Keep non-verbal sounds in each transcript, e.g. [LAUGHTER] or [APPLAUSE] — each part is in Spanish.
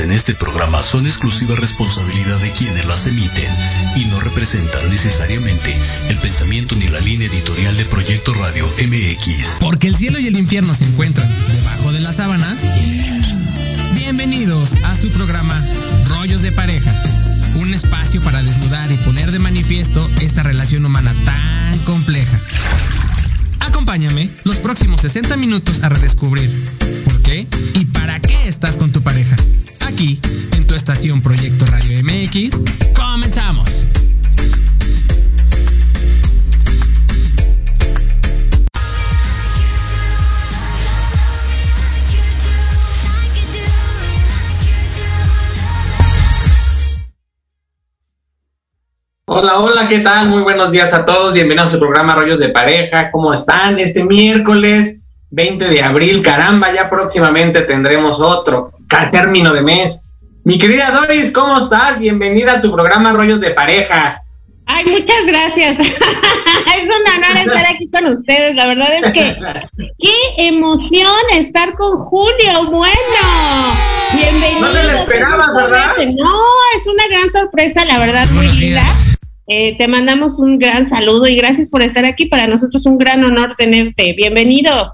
en este programa son exclusiva responsabilidad de quienes las emiten y no representan necesariamente el pensamiento ni la línea editorial de Proyecto Radio MX. Porque el cielo y el infierno se encuentran debajo de las sábanas. Bienvenidos a su programa Rollos de Pareja. Un espacio para desnudar y poner de manifiesto esta relación humana tan compleja. Acompáñame los próximos 60 minutos a redescubrir por qué y para qué estás con tu pareja. En tu estación Proyecto Radio MX, comenzamos. Hola, hola, ¿qué tal? Muy buenos días a todos. Bienvenidos al programa Rollos de Pareja. ¿Cómo están? Este miércoles 20 de abril, caramba, ya próximamente tendremos otro término de mes. Mi querida Doris, ¿cómo estás? Bienvenida a tu programa Rollos de Pareja. Ay, muchas gracias. [LAUGHS] es un honor [LAUGHS] estar aquí con ustedes. La verdad es que qué emoción estar con Julio. Bueno, bienvenido. No te lo esperabas, ¿verdad? No, es una gran sorpresa, la verdad, muy linda. Eh, te mandamos un gran saludo y gracias por estar aquí. Para nosotros es un gran honor tenerte. Bienvenido.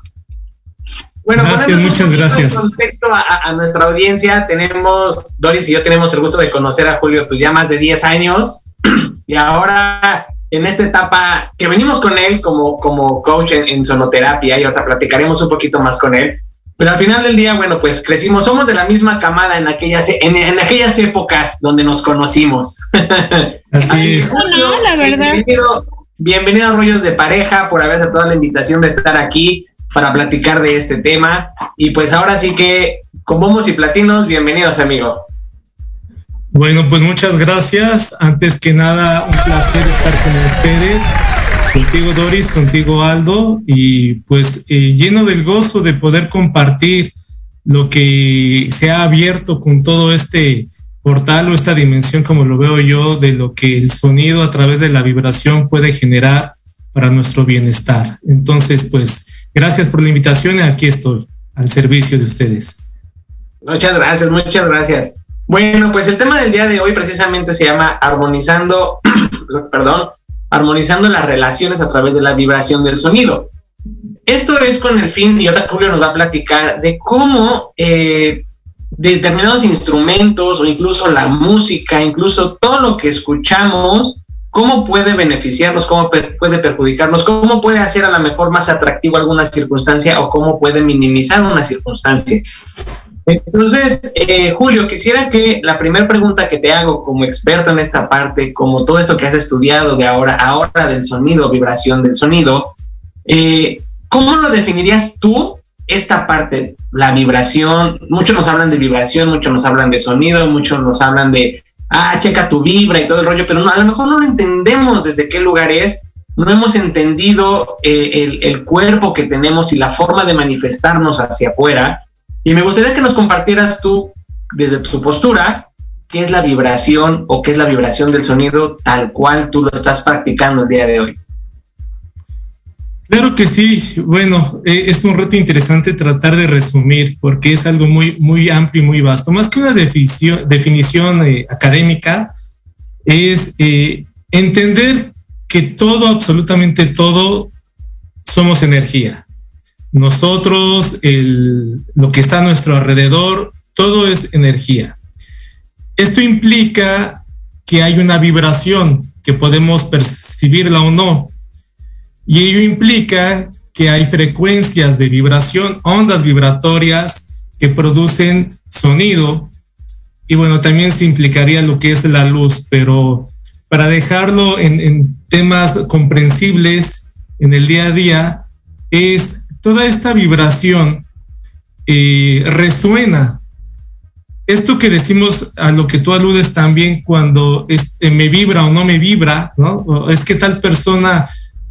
Bueno, gracias, muchas gracias. Respecto a, a, nuestra audiencia, tenemos, Doris y yo tenemos el gusto de conocer a Julio pues ya más de 10 años [CLEARS THROAT] y ahora en esta etapa que venimos con él como, como coach en, en sonoterapia y ahorita platicaremos un poquito más con él, pero al final del día, bueno, pues crecimos, somos de la misma camada en aquellas, en, en aquellas épocas donde nos conocimos. [LAUGHS] Así, Así es. No, la verdad. Bienvenido, bienvenido a Rollos de Pareja por haber aceptado la invitación de estar aquí para platicar de este tema. Y pues ahora sí que, con bombos y platinos, bienvenidos, amigo. Bueno, pues muchas gracias. Antes que nada, un placer estar con ustedes contigo Doris, contigo Aldo, y pues eh, lleno del gozo de poder compartir lo que se ha abierto con todo este portal o esta dimensión, como lo veo yo, de lo que el sonido a través de la vibración puede generar para nuestro bienestar. Entonces, pues, gracias por la invitación y aquí estoy, al servicio de ustedes. Muchas gracias, muchas gracias. Bueno, pues el tema del día de hoy precisamente se llama armonizando, [CLEARS THROAT] perdón, armonizando las relaciones a través de la vibración del sonido. Esto es con el fin, y ahora Julio nos va a platicar de cómo eh, determinados instrumentos o incluso la música, incluso todo lo que escuchamos, cómo puede beneficiarnos, cómo puede perjudicarnos, cómo puede hacer a lo mejor más atractivo alguna circunstancia o cómo puede minimizar una circunstancia. Entonces, eh, Julio, quisiera que la primera pregunta que te hago como experto en esta parte, como todo esto que has estudiado de ahora, ahora del sonido, vibración del sonido, eh, ¿cómo lo definirías tú esta parte, la vibración? Muchos nos hablan de vibración, muchos nos hablan de sonido, muchos nos hablan de, ah, checa tu vibra y todo el rollo, pero no, a lo mejor no lo entendemos desde qué lugar es, no hemos entendido eh, el, el cuerpo que tenemos y la forma de manifestarnos hacia afuera. Y me gustaría que nos compartieras tú, desde tu postura, qué es la vibración o qué es la vibración del sonido tal cual tú lo estás practicando el día de hoy. Claro que sí. Bueno, eh, es un reto interesante tratar de resumir porque es algo muy, muy amplio y muy vasto. Más que una definición, eh, académica, es eh, entender que todo, absolutamente todo, somos energía nosotros, lo que está a nuestro alrededor, todo es energía. Esto implica que hay una vibración que podemos percibirla o no. Y ello implica que hay frecuencias de vibración, ondas vibratorias que producen sonido. Y bueno, también se implicaría lo que es la luz, pero para dejarlo en, temas comprensibles en el día a día, es toda esta vibración eh, resuena. Esto que decimos a lo que tú aludes también cuando es, eh, me vibra o no me vibra, ¿no? Es que tal persona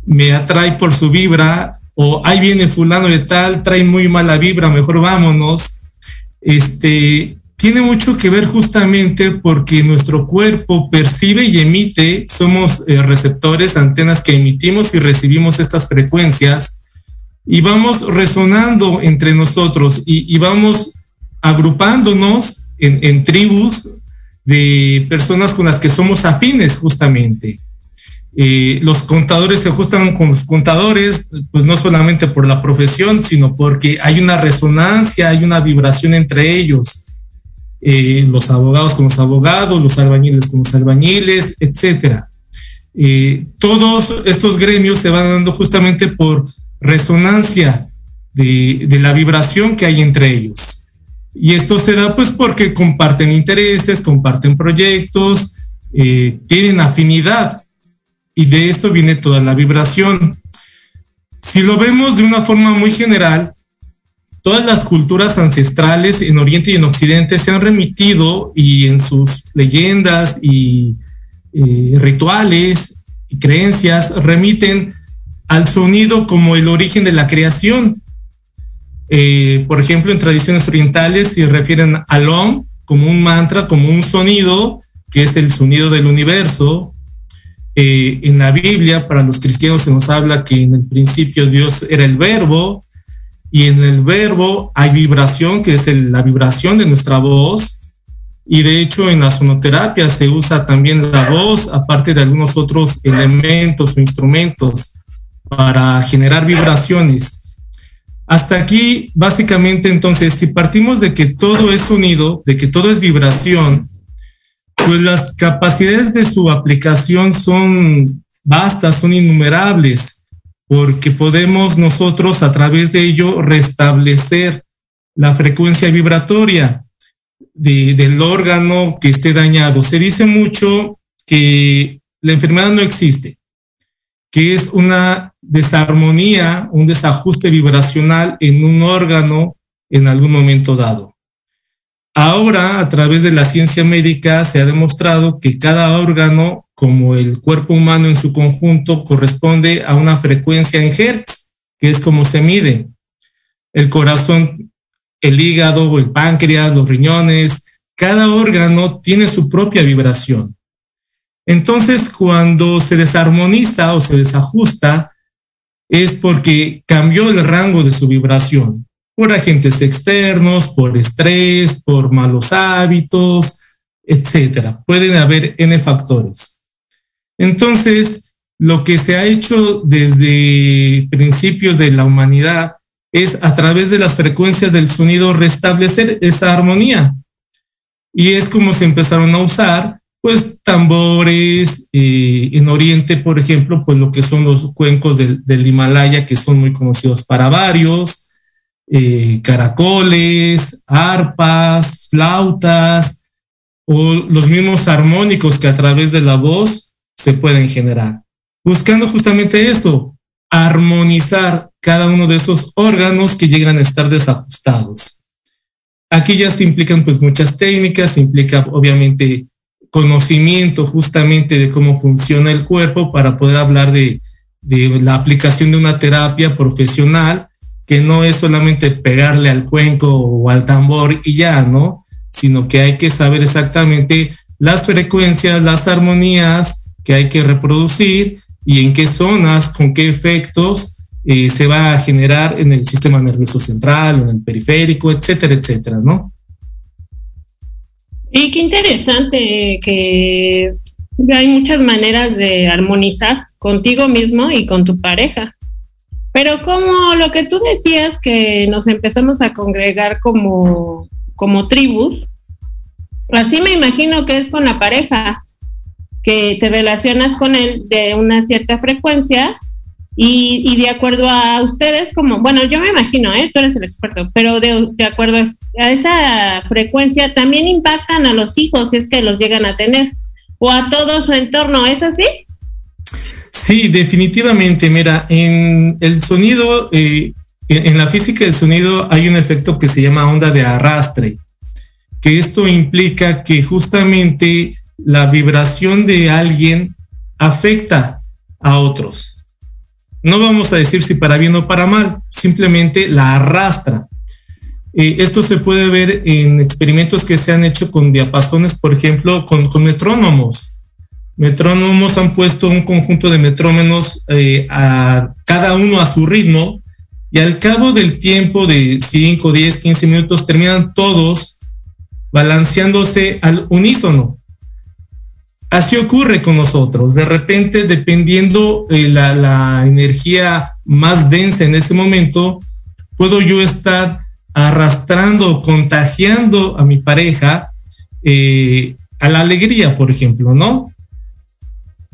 me atrae por su vibra o ahí viene fulano de tal, trae muy mala vibra, mejor vámonos. Este, tiene mucho que ver justamente porque nuestro cuerpo percibe y emite, somos eh, receptores, antenas que emitimos y recibimos estas frecuencias y vamos resonando entre nosotros y, vamos agrupándonos en, tribus de personas con las que somos afines justamente. Eh, los contadores se ajustan con los contadores, pues no solamente por la profesión, sino porque hay una resonancia, hay una vibración entre ellos. Eh, los abogados con los abogados, los albañiles con los albañiles, etcétera. Eh, todos estos gremios se van dando justamente por resonancia de, la vibración que hay entre ellos. Y esto se da pues porque comparten intereses, comparten proyectos, eh, tienen afinidad y de esto viene toda la vibración. Si lo vemos de una forma muy general, todas las culturas ancestrales en Oriente y en Occidente se han remitido y en sus leyendas y eh, rituales y creencias remiten al sonido como el origen de la creación. Eh, por ejemplo, en tradiciones orientales se refieren al Om como un mantra, como un sonido, que es el sonido del universo. Eh, en la Biblia, para los cristianos se nos habla que en el principio Dios era el verbo, y en el verbo hay vibración, que es la vibración de nuestra voz, y de hecho en la sonoterapia se usa también la voz, aparte de algunos otros elementos o instrumentos para generar vibraciones. Hasta aquí, básicamente, entonces, si partimos de que todo es sonido, de que todo es vibración, pues las capacidades de su aplicación son vastas, son innumerables, porque podemos nosotros a través de ello restablecer la frecuencia vibratoria del órgano que esté dañado. Se dice mucho que la enfermedad no existe, que es una desarmonía, un desajuste vibracional en un órgano en algún momento dado. Ahora, a través de la ciencia médica, se ha demostrado que cada órgano, como el cuerpo humano en su conjunto, corresponde a una frecuencia en Hertz, que es como se mide. El corazón, el hígado, el páncreas, los riñones, cada órgano tiene su propia vibración. Entonces, cuando se desarmoniza o se desajusta, es porque cambió el rango de su vibración por agentes externos, por estrés, por malos hábitos, etcétera. Pueden haber N factores. Entonces, lo que se ha hecho desde principios de la humanidad es a través de las frecuencias del sonido restablecer esa armonía. Y es como se empezaron a usar pues tambores, eh, en Oriente, por ejemplo, pues lo que son los cuencos del, Himalaya, que son muy conocidos para varios, eh, caracoles, arpas, flautas, o los mismos armónicos que a través de la voz se pueden generar, buscando justamente eso, armonizar cada uno de esos órganos que llegan a estar desajustados. Aquí ya se implican pues muchas técnicas, se implica obviamente conocimiento justamente de cómo funciona el cuerpo para poder hablar de, la aplicación de una terapia profesional que no es solamente pegarle al cuenco o al tambor y ya, ¿no? Sino que hay que saber exactamente las frecuencias, las armonías que hay que reproducir y en qué zonas, con qué efectos eh, se va a generar en el sistema nervioso central, en el periférico, etcétera, etcétera, ¿no? Y qué interesante que hay muchas maneras de armonizar contigo mismo y con tu pareja. Pero como lo que tú decías, que nos empezamos a congregar como, como tribus, así me imagino que es con la pareja, que te relacionas con él de una cierta frecuencia y, de acuerdo a ustedes, como, bueno, yo me imagino, ¿eh? tú eres el experto, pero de, de, acuerdo a esa frecuencia también impactan a los hijos si es que los llegan a tener, o a todo su entorno, ¿es así? Sí, definitivamente. Mira, en el sonido, eh, en la física del sonido hay un efecto que se llama onda de arrastre, que esto implica que justamente la vibración de alguien afecta a otros no vamos a decir si para bien o para mal, simplemente la arrastra. Eh, esto se puede ver en experimentos que se han hecho con diapasones, por ejemplo, con, metrónomos. Metrónomos han puesto un conjunto de metrómenos eh, a cada uno a su ritmo y al cabo del tiempo de 5, 10, 15 minutos terminan todos balanceándose al unísono. Así ocurre con nosotros. De repente, dependiendo eh, la, energía más densa en ese momento, puedo yo estar arrastrando, contagiando a mi pareja eh, a la alegría, por ejemplo, ¿no?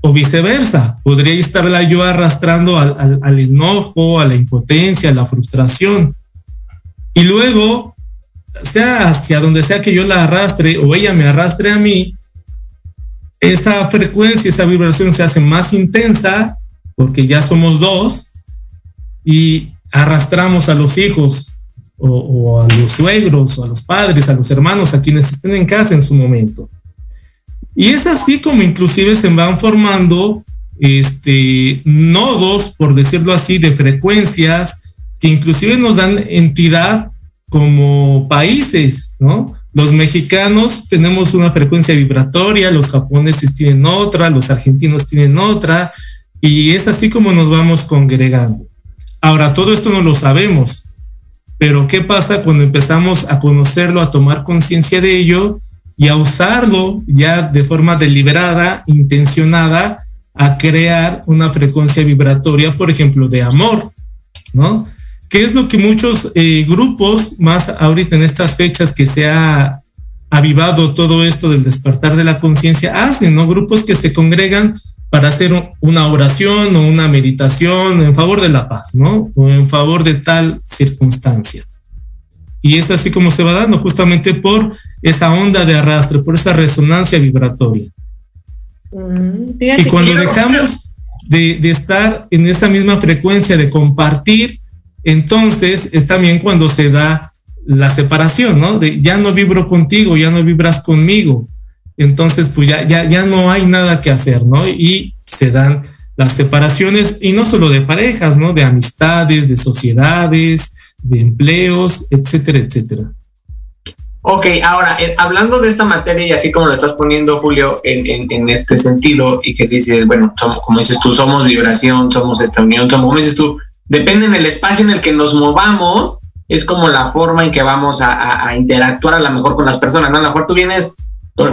O viceversa, podría estarla yo arrastrando al, enojo, a la impotencia, a la frustración. Y luego, sea hacia donde sea que yo la arrastre o ella me arrastre a mí, esa frecuencia, esa vibración se hace más intensa porque ya somos dos y arrastramos a los hijos o, a los suegros, o a los padres, a los hermanos, a quienes estén en casa en su momento. Y es así como inclusive se van formando este, nodos, por decirlo así, de frecuencias que inclusive nos dan entidad como países, ¿no? Los mexicanos tenemos una frecuencia vibratoria, los japoneses tienen otra, los argentinos tienen otra, y es así como nos vamos congregando. Ahora, todo esto no lo sabemos, pero ¿qué pasa cuando empezamos a conocerlo, a tomar conciencia de ello y a usarlo ya de forma deliberada, intencionada, a crear una frecuencia vibratoria, por ejemplo, de amor, ¿no? ¿Qué es lo que muchos eh, grupos, más ahorita en estas fechas que se ha avivado todo esto del despertar de la conciencia, hacen, ¿no? Grupos que se congregan para hacer una oración o una meditación en favor de la paz, ¿no? O en favor de tal circunstancia. Y es así como se va dando, justamente por esa onda de arrastre, por esa resonancia vibratoria. Mm, y cuando dejamos de, de, estar en esa misma frecuencia de compartir, entonces es también cuando se da la separación, ¿no? De ya no vibro contigo, ya no vibras conmigo entonces pues ya, ya, ya no hay nada que hacer, ¿no? Y se dan las separaciones, y no solo de parejas, ¿no? De amistades, de sociedades, de empleos, etcétera, etcétera. Ok, ahora, eh, hablando de esta materia y así como lo estás poniendo, Julio, en, en, este sentido, y que dices, bueno, somos, como dices tú, somos vibración, somos esta unión, somos, como dices tú, depende del espacio en el que nos movamos, es como la forma en que vamos a, a, a interactuar a lo mejor con las personas, ¿no? A lo mejor tú vienes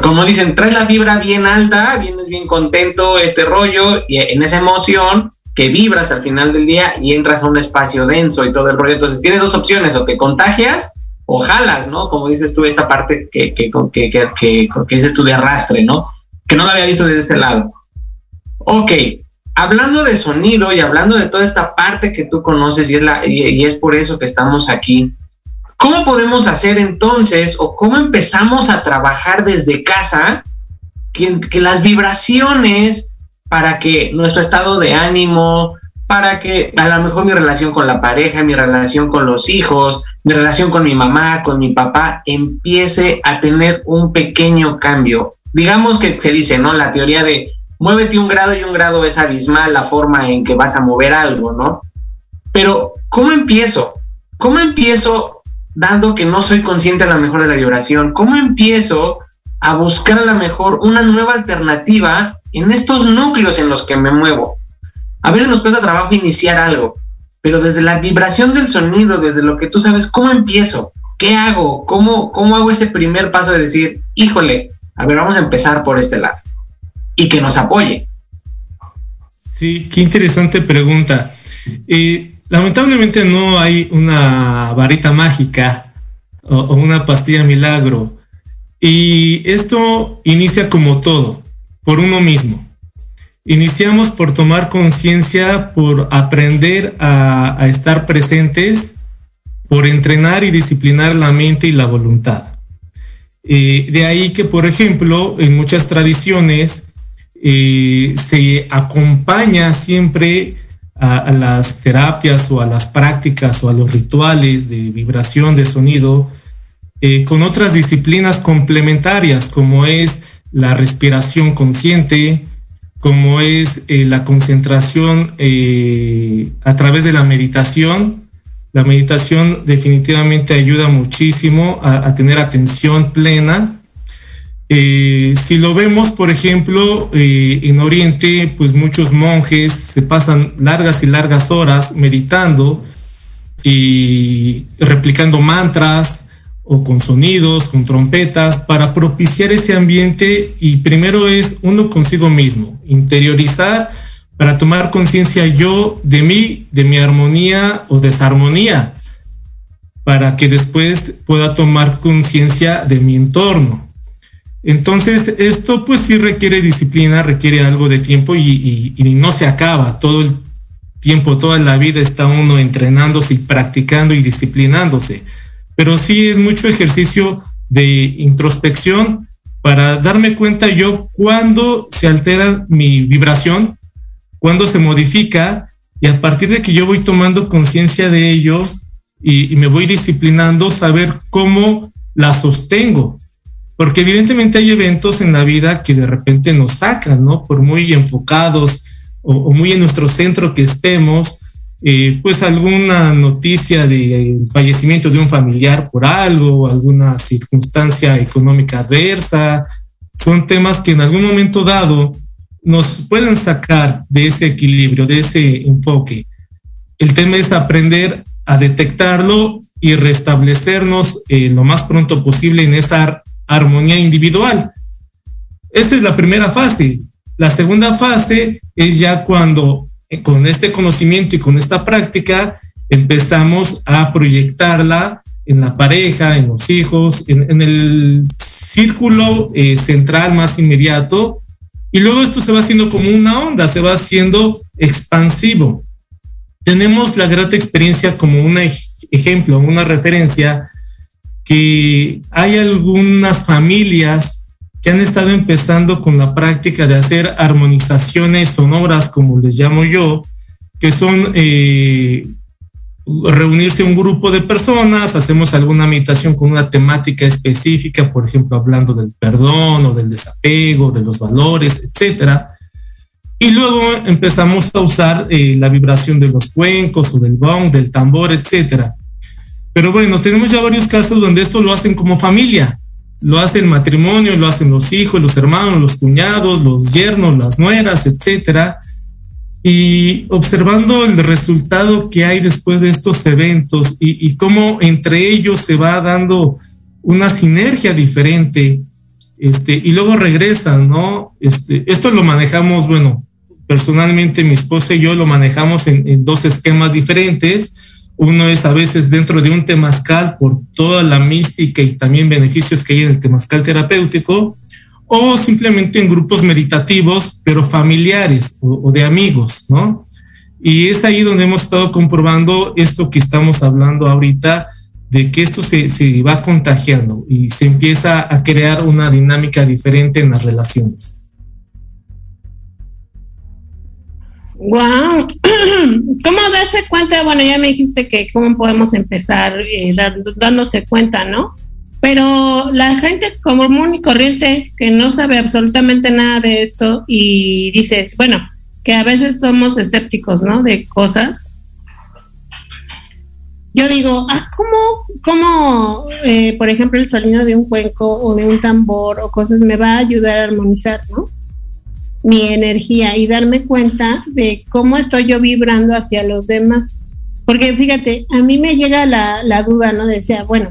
como dicen, traes la vibra bien alta, vienes bien contento, este rollo, y en esa emoción que vibras al final del día y entras a un espacio denso y todo el rollo. Entonces tienes dos opciones, o te contagias o jalas, ¿no? Como dices tú, esta parte que, que, que, que, que dices tú de arrastre, ¿no? Que no la había visto desde ese lado. Ok, hablando de sonido y hablando de toda esta parte que tú conoces y es, la, y es por eso que estamos aquí, ¿Cómo podemos hacer entonces o cómo empezamos a trabajar desde casa que, las vibraciones para que nuestro estado de ánimo, para que a lo mejor mi relación con la pareja, mi relación con los hijos, mi relación con mi mamá, con mi papá, empiece a tener un pequeño cambio. Digamos que se dice, ¿no? La teoría de muévete un grado y un grado es abismal la forma en que vas a mover algo, ¿no? Pero, ¿cómo empiezo? ¿Cómo empiezo dando que no soy consciente a la mejor de la vibración? ¿Cómo empiezo a buscar a la mejor una nueva alternativa en estos núcleos en los que me muevo? A veces nos cuesta trabajo iniciar algo, pero desde la vibración del sonido, desde lo que tú sabes, ¿cómo empiezo? ¿Qué hago? ¿Cómo, cómo hago ese primer paso de decir, híjole, a ver, vamos a empezar por este lado? Y que nos apoye. Sí, qué interesante pregunta. Eh, Lamentablemente no hay una varita mágica o, una pastilla milagro. Y esto inicia como todo, por uno mismo. Iniciamos por tomar conciencia, por aprender a, estar presentes, por entrenar y disciplinar la mente y la voluntad. Eh, de ahí que, por ejemplo, en muchas tradiciones eh, se acompaña siempre a, las terapias o a las prácticas o a los rituales de vibración de sonido eh, con otras disciplinas complementarias como es la respiración consciente, como es eh, la concentración eh, a través de la meditación. La meditación definitivamente ayuda muchísimo a tener atención plena eh, si lo vemos, por ejemplo, en Oriente, pues muchos monjes se pasan largas y largas horas meditando y replicando mantras o con sonidos, con trompetas, para propiciar ese ambiente y primero es uno consigo mismo, interiorizar para tomar conciencia yo de mí, de mi armonía o desarmonía, para que después pueda tomar conciencia de mi entorno. Entonces, esto pues sí requiere disciplina, requiere algo de tiempo y, no se acaba. Todo el tiempo, toda la vida está uno entrenándose y practicando y disciplinándose. Pero sí es mucho ejercicio de introspección para darme cuenta yo cuándo se altera mi vibración, cuándo se modifica y a partir de que yo voy tomando conciencia de ello y, y me voy disciplinando, saber cómo la sostengo porque evidentemente hay eventos en la vida que de repente nos sacan, ¿no? Por muy enfocados o, muy en nuestro centro que estemos, eh, pues alguna noticia de fallecimiento de un familiar por algo, alguna circunstancia económica adversa, son temas que en algún momento dado nos pueden sacar de ese equilibrio, de ese enfoque. El tema es aprender a detectarlo y restablecernos eh, lo más pronto posible en esa armonía individual. Esta es la primera fase. La segunda fase es ya cuando con este conocimiento y con esta práctica empezamos a proyectarla en la pareja, en los hijos, en, el círculo eh, central más inmediato. Y luego esto se va haciendo como una onda, se va haciendo expansivo. Tenemos la grata experiencia como un ejemplo, una referencia que hay algunas familias que han estado empezando con la práctica de hacer armonizaciones sonoras, como les llamo yo, que son eh, reunirse un grupo de personas, hacemos alguna meditación con una temática específica, por ejemplo, hablando del perdón o del desapego, de los valores, etcétera. Y luego empezamos a usar eh, la vibración de los cuencos o del gong, del tambor, etcétera. Pero bueno, tenemos ya varios casos donde esto lo hacen como familia. Lo hace el matrimonio, lo hacen los hijos, los hermanos, los cuñados, los yernos, las nueras, etcétera. Y observando el resultado que hay después de estos eventos y, cómo entre ellos se va dando una sinergia diferente, este, y luego regresan, ¿no? Este, esto lo manejamos, bueno, personalmente mi esposa y yo lo manejamos en dos esquemas diferentes uno es a veces dentro de un temazcal por toda la mística y también beneficios que hay en el temazcal terapéutico, o simplemente en grupos meditativos, pero familiares o, de amigos, ¿no? Y es ahí donde hemos estado comprobando esto que estamos hablando ahorita, de que esto se, se va contagiando y se empieza a crear una dinámica diferente en las relaciones. Wow, [CLEARS THROAT] ¿cómo darse cuenta? Bueno, ya me dijiste que cómo podemos empezar eh, dándose cuenta, ¿no? Pero la gente común y corriente que no sabe absolutamente nada de esto y dice, bueno, que a veces somos escépticos, ¿no? De cosas. Yo digo, ah, ¿cómo, cómo eh, por ejemplo, el sonido de un cuenco o de un tambor o cosas me va a ayudar a armonizar, ¿no? Mi energía y darme cuenta de cómo estoy yo vibrando hacia los demás. Porque fíjate, a mí me llega la, la duda, ¿no? Decía, bueno,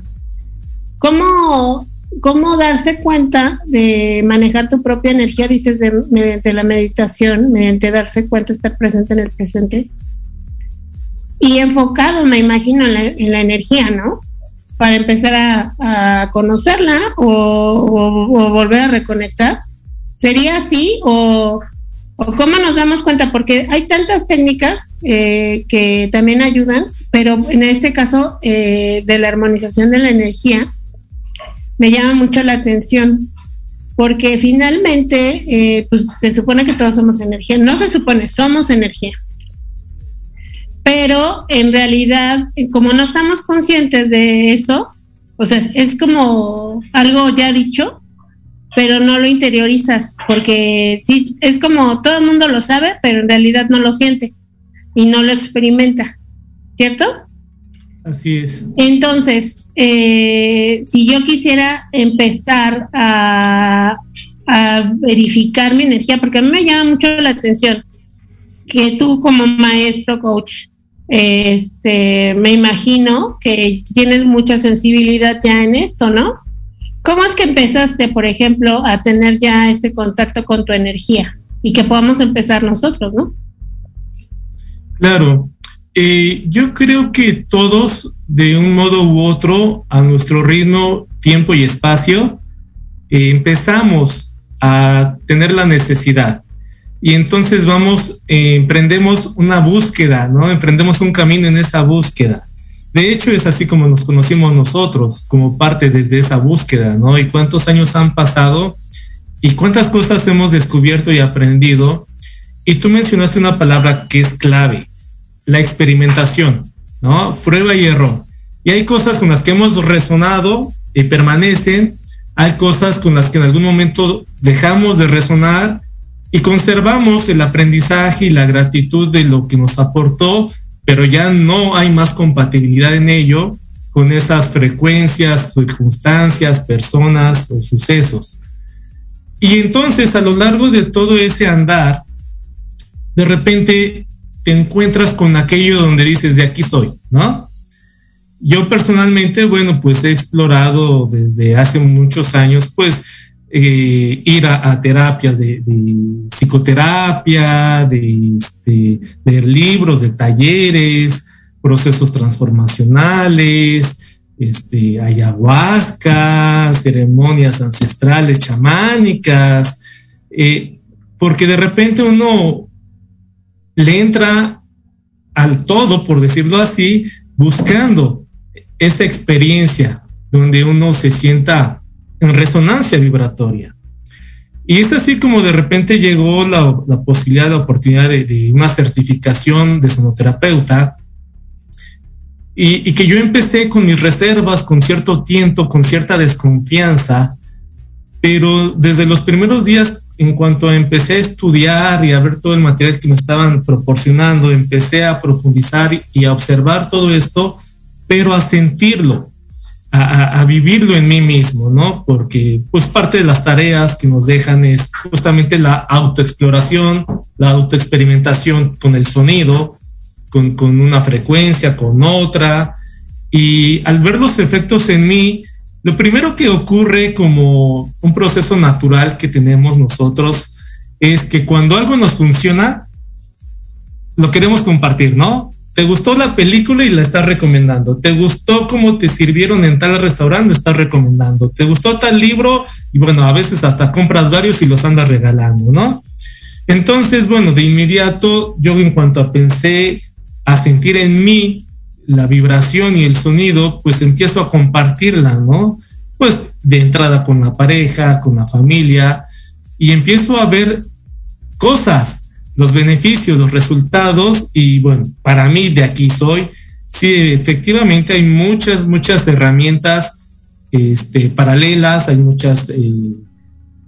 ¿cómo, ¿cómo darse cuenta de manejar tu propia energía? Dices, mediante la meditación, mediante darse cuenta, estar presente en el presente. Y enfocado, me imagino, en la, en la energía, ¿no? Para empezar a, conocerla o volver a reconectar ¿Sería así o, cómo nos damos cuenta? Porque hay tantas técnicas eh, que también ayudan, pero en este caso eh, de la armonización de la energía me llama mucho la atención porque finalmente eh, pues se supone que todos somos energía, no se supone, somos energía. Pero en realidad, como no estamos conscientes de eso, o sea, es como algo ya dicho, pero no lo interiorizas, porque sí, es como todo el mundo lo sabe, pero en realidad no lo siente y no lo experimenta, ¿cierto? Así es. Entonces, eh, si yo quisiera empezar a, a verificar mi energía, porque a mí me llama mucho la atención que tú como maestro, coach, este, me imagino que tienes mucha sensibilidad ya en esto, ¿no? ¿Cómo es que empezaste, por ejemplo, a tener ya ese contacto con tu energía y que podamos empezar nosotros, ¿no? Claro, eh, yo creo que todos, de un modo u otro, a nuestro ritmo, tiempo y espacio, eh, empezamos a tener la necesidad. Y entonces vamos, eh, emprendemos una búsqueda, ¿no? Emprendemos un camino en esa búsqueda. De hecho, es así como nos conocimos nosotros, como parte desde esa búsqueda, ¿no? Y cuántos años han pasado y cuántas cosas hemos descubierto y aprendido. Y tú mencionaste una palabra que es clave, la experimentación, ¿no? Prueba y error. Y hay cosas con las que hemos resonado y permanecen, hay cosas con las que en algún momento dejamos de resonar y conservamos el aprendizaje y la gratitud de lo que nos aportó pero ya no hay más compatibilidad en ello con esas frecuencias, circunstancias, personas o sucesos. Y entonces a lo largo de todo ese andar, de repente te encuentras con aquello donde dices, de aquí soy, ¿no? Yo personalmente, bueno, pues he explorado desde hace muchos años, pues eh, ir a, terapias de, psicoterapia, de este, leer libros, de talleres, procesos transformacionales, este, ayahuasca, ceremonias ancestrales, chamánicas, eh, porque de repente uno le entra al todo, por decirlo así, buscando esa experiencia donde uno se sienta en resonancia vibratoria. Y es así como de repente llegó la, posibilidad, la oportunidad de, una certificación de sonoterapeuta y, y, que yo empecé con mis reservas, con cierto tiento, con cierta desconfianza, pero desde los primeros días, en cuanto empecé a estudiar y a ver todo el material que me estaban proporcionando, empecé a profundizar y a observar todo esto, pero a sentirlo, a, vivirlo en mí mismo, ¿no? Porque pues parte de las tareas que nos dejan es justamente la autoexploración, la autoexperimentación con el sonido, con, con una frecuencia, con otra, y al ver los efectos en mí, lo primero que ocurre como un proceso natural que tenemos nosotros es que cuando algo nos funciona, lo queremos compartir, ¿no? ¿Te gustó la película y la estás recomendando? ¿Te gustó cómo te sirvieron en tal restaurante? Lo estás recomendando. ¿Te gustó tal libro? Y bueno, a veces hasta compras varios y los andas regalando, ¿no? Entonces, bueno, de inmediato yo en cuanto a pensé a sentir en mí la vibración y el sonido, pues empiezo a compartirla, ¿no? Pues de entrada con la pareja, con la familia, y empiezo a ver cosas los beneficios, los resultados y bueno, para mí de aquí soy. Sí, efectivamente hay muchas, muchas herramientas este, paralelas, hay muchas eh,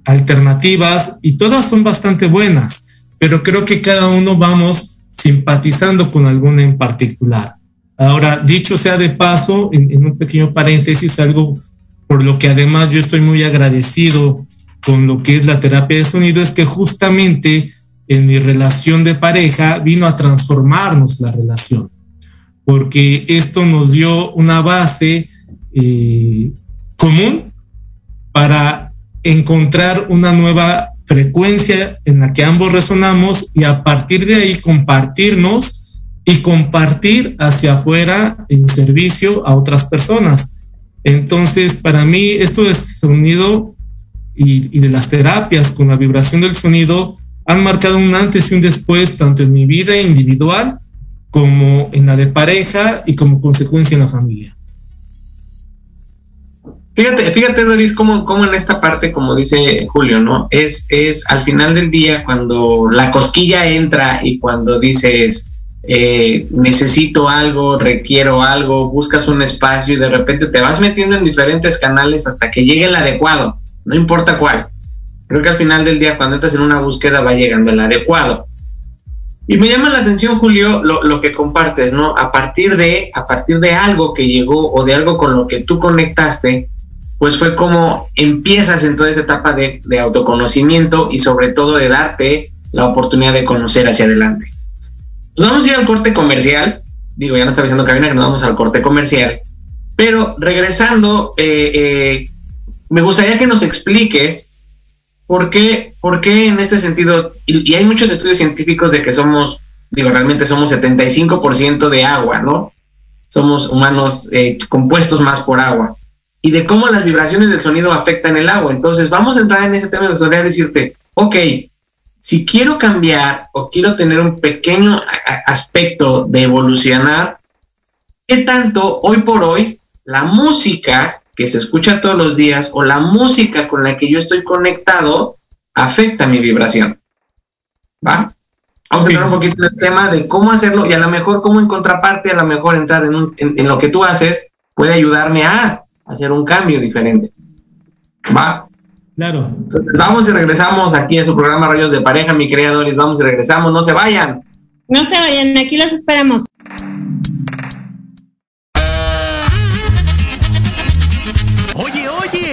alternativas y todas son bastante buenas, pero creo que cada uno vamos simpatizando con alguna en particular. Ahora, dicho sea de paso, en, en un pequeño paréntesis, algo por lo que además yo estoy muy agradecido con lo que es la terapia de sonido, es que justamente en mi relación de pareja vino a transformarnos la relación, porque esto nos dio una base eh, común para encontrar una nueva frecuencia en la que ambos resonamos y a partir de ahí compartirnos y compartir hacia afuera en servicio a otras personas. Entonces, para mí, esto es sonido y, y de las terapias con la vibración del sonido han marcado un antes y un después tanto en mi vida individual como en la de pareja y como consecuencia en la familia. Fíjate, fíjate, Doris, cómo, cómo en esta parte, como dice Julio, ¿no? Es, es al final del día cuando la cosquilla entra y cuando dices, eh, necesito algo, requiero algo, buscas un espacio y de repente te vas metiendo en diferentes canales hasta que llegue el adecuado, no importa cuál. Creo que al final del día, cuando entras en una búsqueda, va llegando el adecuado. Y me llama la atención, Julio, lo, que compartes, ¿no? A partir de, a partir de algo que llegó o de algo con lo que tú conectaste, pues fue como empiezas en toda esa etapa de, de autoconocimiento y sobre todo de darte la oportunidad de conocer hacia adelante. Pues vamos a ir al corte comercial digo, ya no está avisando cabina que nos vamos al corte comercial, pero regresando, eh, eh, me gustaría que nos expliques por qué, por qué en este sentido, y, hay muchos estudios científicos de que somos, digo, realmente somos 75% de agua, ¿no? Somos humanos eh, compuestos más por agua. Y de cómo las vibraciones del sonido afectan el agua. Entonces, vamos a entrar en ese tema y me gustaría decirte, ok, si quiero cambiar o quiero tener un pequeño aspecto de evolucionar, ¿qué tanto hoy por hoy la música que se escucha todos los días o la música con la que yo estoy conectado afecta mi vibración? ¿Va? Vamos a entrar un poquito en el tema de cómo hacerlo y a lo mejor cómo en contraparte, a lo mejor entrar en, en lo que tú haces puede ayudarme a hacer un cambio diferente. ¿Va? Claro. Vamos y regresamos aquí a su programa Rayos de Pareja, mi querida Doris. Vamos y regresamos, no se vayan. No se vayan, aquí los esperamos.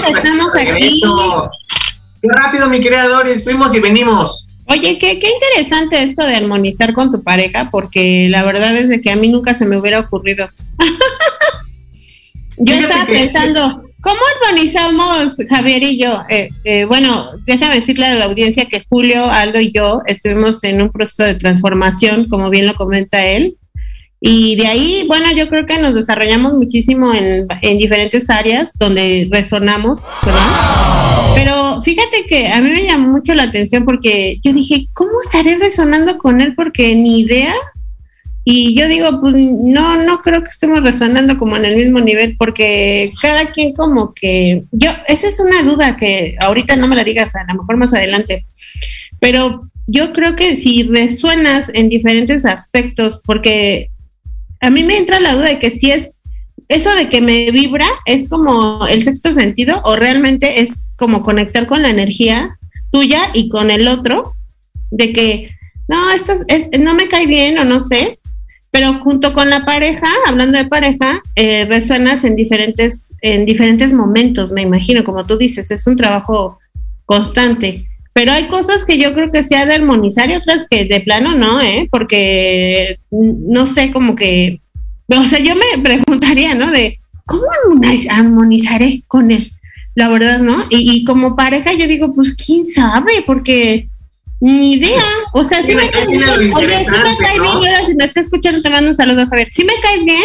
Pues estamos, aquí. Qué rápido, mi querida Doris, fuimos y venimos. Oye, qué, qué interesante esto de armonizar con tu pareja, porque la verdad es de que a mí nunca se me hubiera ocurrido. [LAUGHS] yo estaba pensando, ¿cómo armonizamos Javier y yo? Eh, eh, bueno, déjame decirle a la audiencia que Julio, Aldo y yo estuvimos en un proceso de transformación, como bien lo comenta él, y de ahí, bueno, yo creo que nos desarrollamos muchísimo en, en diferentes áreas donde resonamos, ¿verdad? Pero fíjate que a mí me llamó mucho la atención porque yo dije, ¿cómo estaré resonando con él? Porque ni idea. Y yo digo, pues no, no creo que estemos resonando como en el mismo nivel, porque cada quien como que, yo, esa es una duda que ahorita no me la digas, a lo mejor más adelante, pero yo creo que si resuenas en diferentes aspectos, porque a mí me entra la duda de que si es eso de que me vibra es como el sexto sentido o realmente es como conectar con la energía tuya y con el otro, de que no, esto es, no me cae bien o no sé, pero junto con la pareja, hablando de pareja, eh, resuenas en diferentes, en diferentes momentos, me imagino, como tú dices, es un trabajo constante. Pero hay cosas que yo creo que se ha de armonizar y otras que de plano no, ¿eh? Porque no sé, como que, o sea, yo me [LAUGHS] preguntaría, ¿no? De, ¿cómo armonizaré con él? La verdad, ¿no? Y, y como pareja yo digo, pues, ¿quién sabe? Porque ni idea. O sea, si me caes bien. Oye, si me caes bien. Y ahora si me está escuchando, te mando un saludo, Javier. Si me caes bien,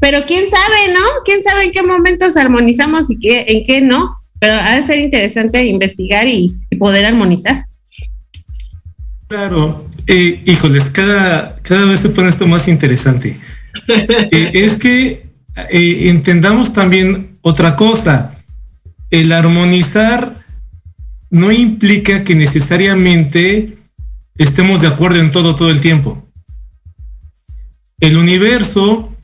pero quién sabe, ¿no? ¿Quién sabe en qué momentos armonizamos y qué, en qué no? Pero ha de ser interesante investigar y, poder armonizar. Claro. Eh, híjoles, cada, cada vez se pone esto más interesante. [LAUGHS] Eh, es que eh, entendamos también otra cosa. El armonizar no implica que necesariamente estemos de acuerdo en todo todo el tiempo. El universo,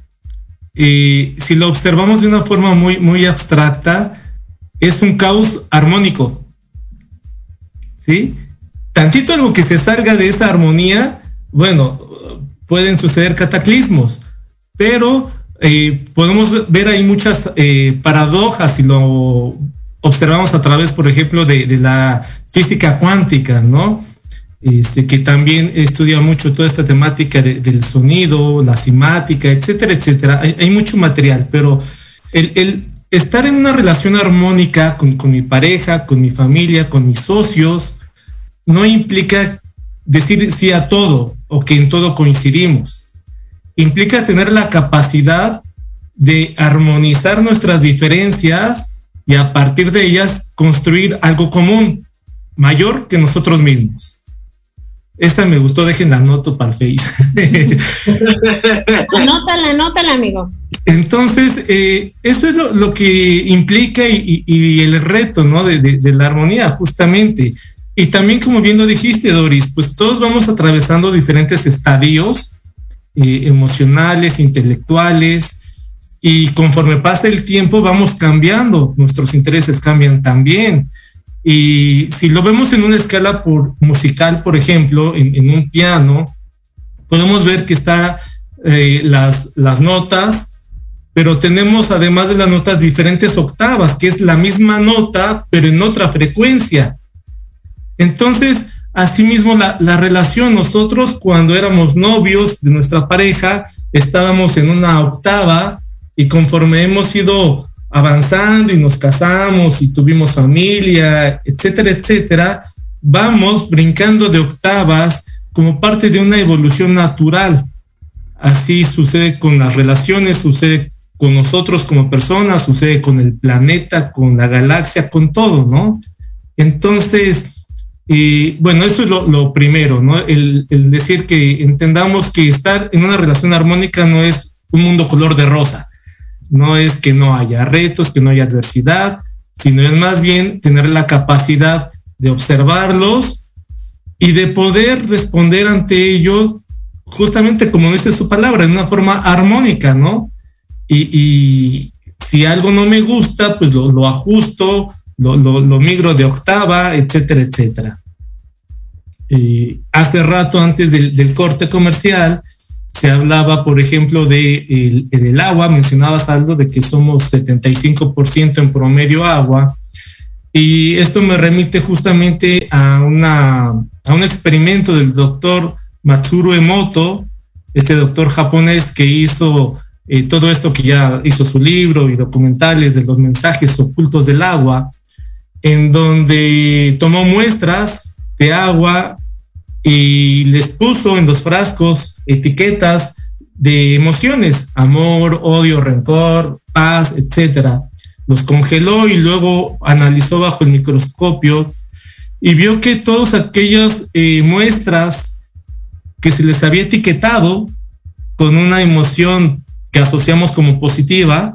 eh, si lo observamos de una forma muy, muy abstracta, es un caos armónico. ¿Sí? Tantito algo que se salga de esa armonía, bueno, pueden suceder cataclismos, pero eh, podemos ver ahí muchas eh, paradojas si lo observamos a través, por ejemplo, de, la física cuántica, ¿no? Este, que también estudia mucho toda esta temática del sonido, la simática, etcétera, etcétera. Hay, mucho material, pero el, estar en una relación armónica con, con, mi pareja, con mi familia, con mis socios, no implica decir sí a todo o que en todo coincidimos. Implica tener la capacidad de armonizar nuestras diferencias y a partir de ellas construir algo común, mayor que nosotros mismos. Esta me gustó, dejen la nota para el Face. [LAUGHS] anótala, anótala, amigo. Entonces, eh, eso es lo, que implica y, el reto, ¿no? De, la armonía, justamente. Y también, como bien lo dijiste, Doris, pues todos vamos atravesando diferentes estadios eh, emocionales, intelectuales, y conforme pasa el tiempo vamos cambiando, nuestros intereses cambian también. Y si lo vemos en una escala musical, por ejemplo, en, un piano, podemos ver que está eh, las, las notas, pero tenemos además de las notas diferentes octavas, que es la misma nota, pero en otra frecuencia. Entonces, asimismo, la, la relación, nosotros cuando éramos novios de nuestra pareja, estábamos en una octava, y conforme hemos ido avanzando y nos casamos y tuvimos familia, etcétera, etcétera, vamos brincando de octavas como parte de una evolución natural. Así sucede con las relaciones, sucede con nosotros como personas, sucede con el planeta, con la galaxia, con todo, ¿no? Entonces, eh, bueno, eso es lo, primero, ¿no? el, decir que entendamos que estar en una relación armónica no es un mundo color de rosa no es que no haya retos, que no haya adversidad, sino es más bien tener la capacidad de observarlos y de poder responder ante ellos justamente como dice su palabra, de una forma armónica, ¿no? Y, si algo no me gusta, pues lo, ajusto, lo, migro de octava, etcétera, etcétera. Hace rato antes del corte comercial, se hablaba, por ejemplo, de el, agua, mencionabas algo de que somos 75% en promedio agua, y esto me remite justamente a, una, a un experimento del doctor Matsuru Emoto, este doctor japonés que hizo eh, todo esto que ya hizo su libro y documentales de los mensajes ocultos del agua, en donde tomó muestras de agua y les puso en los frascos etiquetas de emociones, amor, odio, rencor, paz, etcétera. Los congeló y luego analizó bajo el microscopio y vio que todas aquellas eh, muestras que se les había etiquetado con una emoción que asociamos como positiva,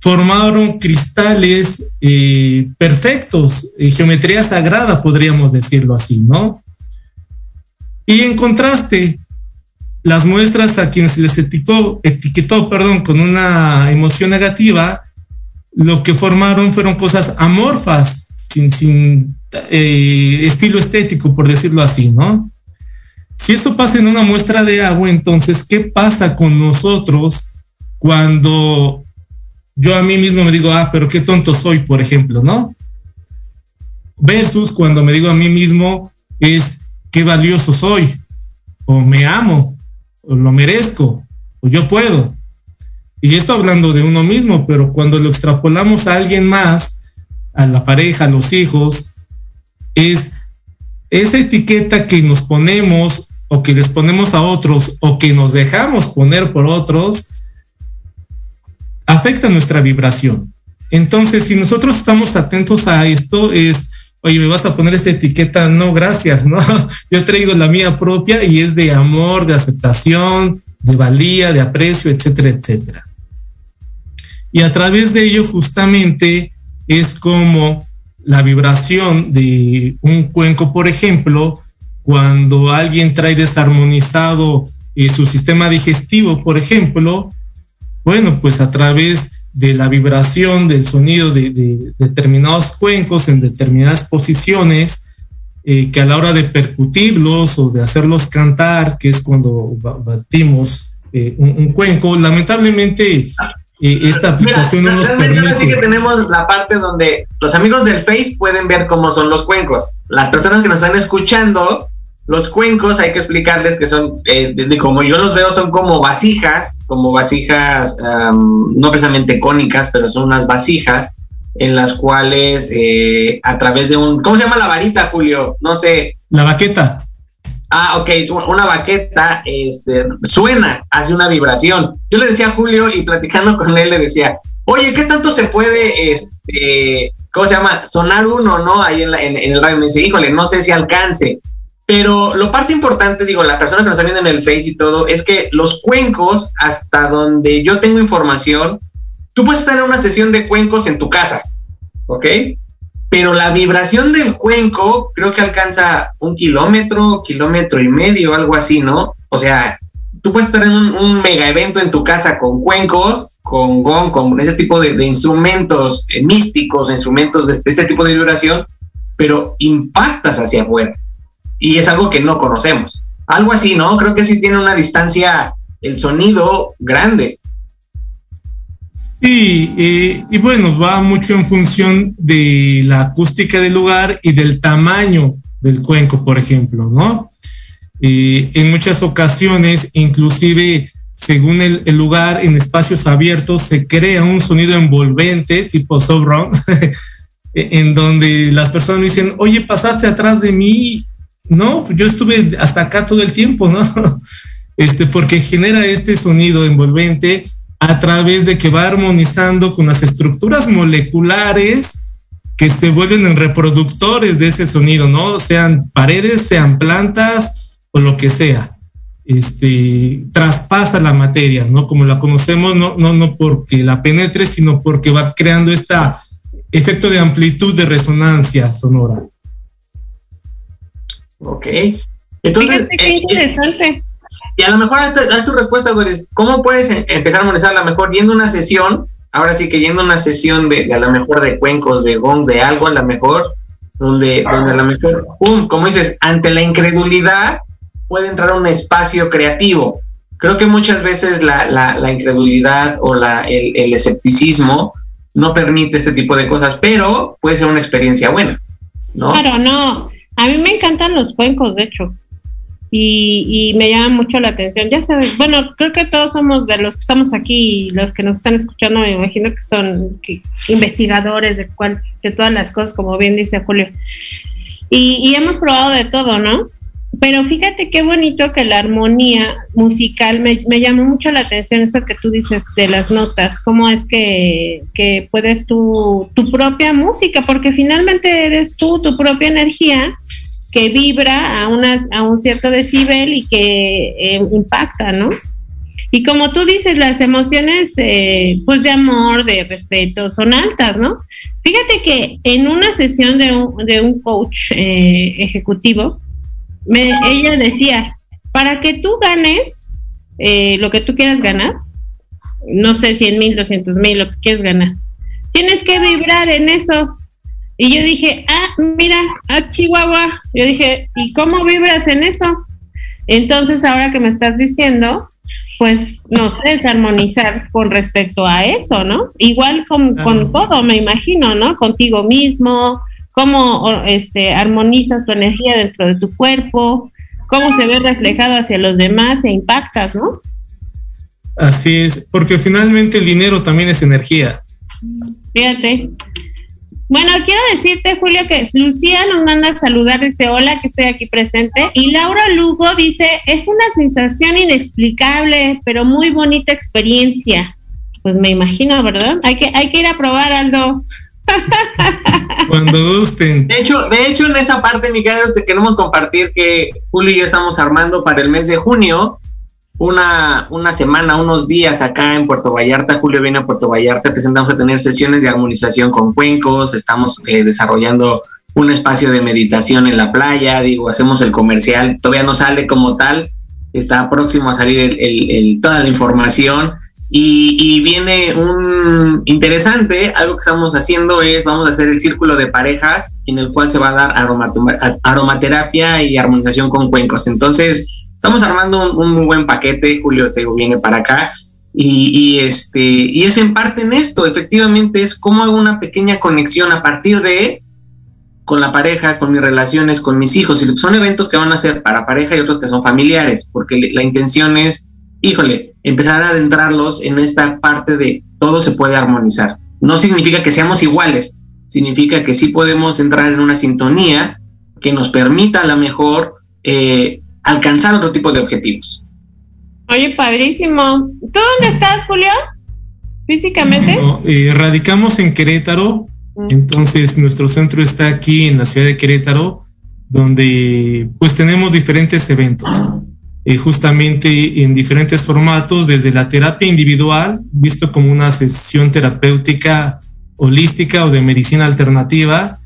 formaron cristales eh, perfectos, eh, geometría sagrada, podríamos decirlo así, ¿no? Y en contraste, las muestras a quienes les etiquetó, etiquetó perdón, con una emoción negativa, lo que formaron fueron cosas amorfas, sin, sin eh, estilo estético, por decirlo así, ¿no? Si esto pasa en una muestra de agua, entonces, ¿qué pasa con nosotros cuando yo a mí mismo me digo, ah, pero qué tonto soy, por ejemplo, ¿no? Versus cuando me digo a mí mismo, es qué valioso soy, o me amo, o lo merezco, o yo puedo. Y esto hablando de uno mismo, pero cuando lo extrapolamos a alguien más, a la pareja, a los hijos, es esa etiqueta que nos ponemos o que les ponemos a otros o que nos dejamos poner por otros, afecta nuestra vibración. Entonces, si nosotros estamos atentos a esto, es, oye, me vas a poner esta etiqueta, no, gracias, ¿no? [LAUGHS] Yo traigo la mía propia y es de amor, de aceptación, de valía, de aprecio, etcétera, etcétera. Y a través de ello, justamente, es como la vibración de un cuenco, por ejemplo, cuando alguien trae desarmonizado eh, su sistema digestivo, por ejemplo, bueno, pues a través de la vibración del sonido de, determinados cuencos en determinadas posiciones, eh, que a la hora de percutirlos o de hacerlos cantar, que es cuando batimos eh, un, cuenco, lamentablemente esta aplicación no nos permite. que tenemos la parte donde los amigos del Face pueden ver cómo son los cuencos. Las personas que nos están escuchando, los cuencos hay que explicarles que son, eh, como yo los veo, son como vasijas, como vasijas no precisamente cónicas, pero son unas vasijas en las cuales eh, a través de un, ¿cómo se llama la varita, Julio? No sé. La baqueta. Ah, ok, una baqueta este, suena, hace una vibración. Yo le decía a Julio y platicando con él le decía, oye, ¿qué tanto se puede, este, ¿cómo se llama? Sonar uno, ¿no? Ahí en, en, el radio. Me dice, híjole, no sé si alcance. Pero lo parte importante, digo, la persona que nos está viendo en el Face y todo, es que los cuencos, hasta donde yo tengo información, tú puedes estar en una sesión de cuencos en tu casa, ¿ok? pero la vibración del cuenco creo que alcanza un kilómetro, kilómetro y medio, algo así, ¿no? O sea, tú puedes estar en un, mega evento en tu casa con cuencos, con gong, con ese tipo de, instrumentos eh, místicos, instrumentos de, ese tipo de vibración, pero impactas hacia afuera. Y es algo que no conocemos. Algo así, ¿no? Creo que sí tiene una distancia, el sonido grande. Sí, eh, y bueno, va mucho en función de la acústica del lugar y del tamaño del cuenco, por ejemplo, ¿no? Eh, en muchas ocasiones, inclusive según el, lugar, en espacios abiertos, se crea un sonido envolvente, tipo soft [LAUGHS] en donde las personas dicen, oye, pasaste atrás de mí. No, yo estuve hasta acá todo el tiempo, ¿no? [LAUGHS] Este, porque genera este sonido envolvente a través de que va armonizando con las estructuras moleculares que se vuelven en reproductores de ese sonido, ¿no? Sean paredes, sean plantas o lo que sea. Este, traspasa la materia, ¿no? Como la conocemos, no, no, no porque la penetre, sino porque va creando este efecto de amplitud de resonancia sonora. Ok. Entonces, qué eh, interesante. Y a lo mejor haz tu respuesta, Doris. ¿Cómo puedes em, empezar a armonizar a lo mejor yendo a una sesión? Ahora sí que yendo a una sesión de, a lo mejor de cuencos, de gong, de algo a lo mejor, donde, donde a lo mejor, pum, como dices, ante la incredulidad puede entrar un espacio creativo. Creo que muchas veces la, la, incredulidad o la, el, el escepticismo no permite este tipo de cosas, pero puede ser una experiencia buena, ¿no? Claro, no. A mí me encantan los cuencos, de hecho y, me llama mucho la atención. Ya sabes, bueno, creo que todos somos de los que estamos aquí y los que nos están escuchando, me imagino que son investigadores de, cual, de todas las cosas, como bien dice Julio. Y, hemos probado de todo, ¿no? Pero fíjate qué bonito que la armonía musical me, me llamó mucho la atención eso que tú dices de las notas, cómo es que, que puedes tu, tu propia música, porque finalmente eres tú, tu propia energía, que vibra a, unas, a un cierto decibel y que eh, impacta, ¿no? Y como tú dices, las emociones, eh, pues de amor, de respeto, son altas, ¿no? Fíjate que en una sesión de un, de un coach eh, ejecutivo, me, ella decía, para que tú ganes, eh, lo que tú quieras ganar, no sé, 100 mil, 200 mil, lo que quieras ganar, tienes que vibrar en eso. Y yo dije, ah, mira, a Chihuahua. Yo dije, ¿y cómo vibras en eso? Entonces, ahora que me estás diciendo, pues, no sé, es armonizar con respecto a eso, ¿no? Igual con, con todo, me imagino, ¿no? Contigo mismo, cómo este, armonizas tu energía dentro de tu cuerpo, cómo se ve reflejado hacia los demás e impactas, ¿no? Así es, porque finalmente el dinero también es energía. Fíjate. Bueno, quiero decirte, Julio, que Lucía nos manda a saludar, dice hola, que estoy aquí presente. Y Laura Lugo dice, es una sensación inexplicable, pero muy bonita experiencia. Pues me imagino, ¿verdad? Hay que, hay que ir a probar, Aldo. Cuando gusten. De hecho, de hecho, en esa parte, Miguel, te queremos compartir que Julio y yo estamos armando para el mes de junio una, una semana, unos días acá en Puerto Vallarta. Julio viene a Puerto Vallarta, presentamos a tener sesiones de armonización con cuencos, estamos eh, desarrollando un espacio de meditación en la playa, digo, hacemos el comercial, todavía no sale como tal, está próximo a salir toda la información y, viene un interesante, algo que estamos haciendo es, vamos a hacer el círculo de parejas en el cual se va a dar aromaterapia y armonización con cuencos. Entonces, estamos armando un, muy buen paquete, Julio te viene para acá. Y, este, y es en parte en esto, efectivamente, es cómo hago una pequeña conexión a partir de con la pareja, con mis relaciones, con mis hijos. Y son eventos que van a ser para pareja y otros que son familiares, porque la intención es híjole, empezar a adentrarlos en esta parte de todo se puede armonizar. No significa que seamos iguales, significa que sí podemos entrar en una sintonía que nos permita a lo mejor eh, alcanzar otro tipo de objetivos. Oye, padrísimo. ¿Tú dónde estás, Julio? Físicamente. Eh, radicamos en Querétaro, mm. entonces nuestro centro está aquí en la ciudad de Querétaro, donde pues tenemos diferentes eventos. Eh, justamente en diferentes formatos, desde la terapia individual, visto como una sesión terapéutica holística o de medicina alternativa,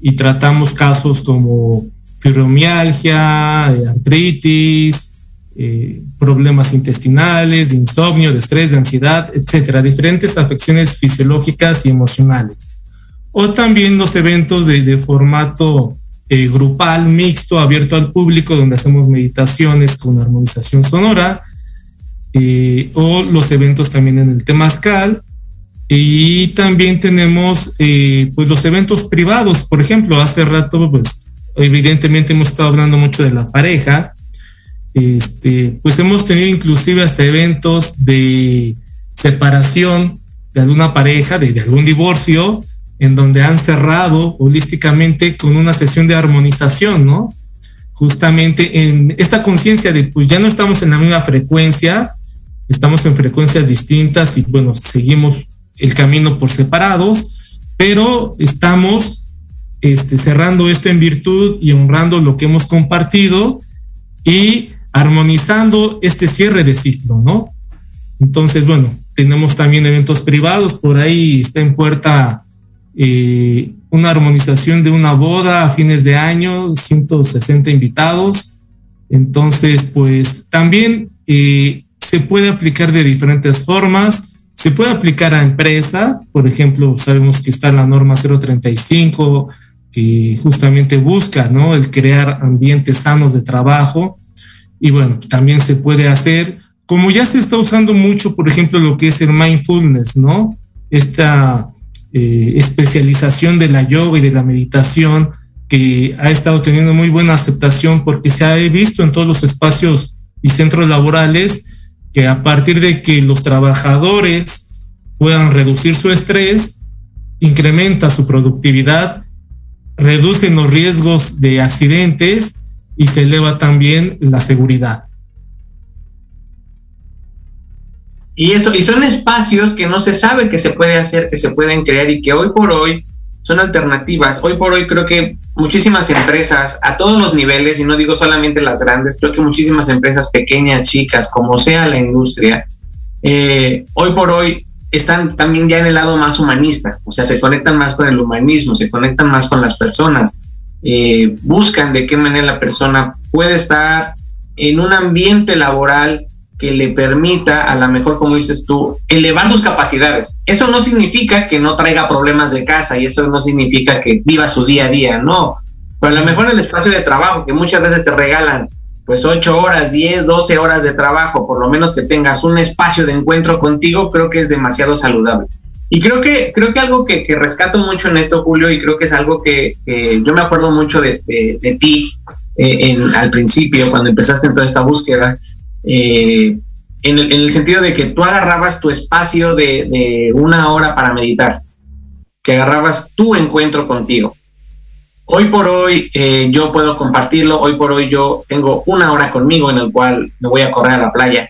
y tratamos casos como fibromialgia, eh, artritis, eh, problemas intestinales, de insomnio, de estrés, de ansiedad, etcétera, diferentes afecciones fisiológicas y emocionales. O también los eventos de, de formato eh, grupal, mixto, abierto al público, donde hacemos meditaciones con armonización sonora, eh, o los eventos también en el Temazcal. Y también tenemos eh, pues los eventos privados, por ejemplo, hace rato, pues evidentemente hemos estado hablando mucho de la pareja, este, pues hemos tenido inclusive hasta eventos de separación de alguna pareja, de algún divorcio, en donde han cerrado holísticamente con una sesión de armonización, ¿no? Justamente en esta conciencia de, pues ya no estamos en la misma frecuencia, estamos en frecuencias distintas y bueno, seguimos el camino por separados, pero estamos este, cerrando esto en virtud y honrando lo que hemos compartido y armonizando este cierre de ciclo, ¿no? Entonces, bueno, tenemos también eventos privados, por ahí está en puerta eh, una armonización de una boda a fines de año, 160 invitados. Entonces, pues también eh, se puede aplicar de diferentes formas. Se puede aplicar a empresa, por ejemplo, sabemos que está la norma 035 que justamente busca, ¿no? El crear ambientes sanos de trabajo. Y bueno, también se puede hacer, como ya se está usando mucho, por ejemplo, lo que es el mindfulness, ¿no? Esta eh, especialización de la yoga y de la meditación que ha estado teniendo muy buena aceptación porque se ha visto en todos los espacios y centros laborales que a partir de que los trabajadores puedan reducir su estrés, incrementa su productividad, reducen los riesgos de accidentes y se eleva también la seguridad. Y eso, y son espacios que no se sabe que se puede hacer, que se pueden crear y que hoy por hoy son alternativas. Hoy por hoy creo que muchísimas empresas a todos los niveles, y no digo solamente las grandes, creo que muchísimas empresas pequeñas, chicas, como sea la industria, eh, hoy por hoy están también ya en el lado más humanista, o sea, se conectan más con el humanismo, se conectan más con las personas, eh, buscan de qué manera la persona puede estar en un ambiente laboral que le permita, a lo mejor, como dices tú, elevar sus capacidades. Eso no significa que no traiga problemas de casa y eso no significa que viva su día a día, no. Pero a lo mejor el espacio de trabajo, que muchas veces te regalan pues ocho horas, 10, 12 horas de trabajo, por lo menos que tengas un espacio de encuentro contigo, creo que es demasiado saludable. Y creo que, creo que algo que, rescato mucho en esto, Julio, y creo que es algo que, yo me acuerdo mucho de, ti eh, en, al principio, cuando empezaste en toda esta búsqueda, eh, en, el, sentido de que tú agarrabas tu espacio de, una hora para meditar, que agarrabas tu encuentro contigo hoy por hoy eh, yo puedo compartirlo, hoy por hoy yo tengo una hora conmigo en el cual me voy a correr a la playa.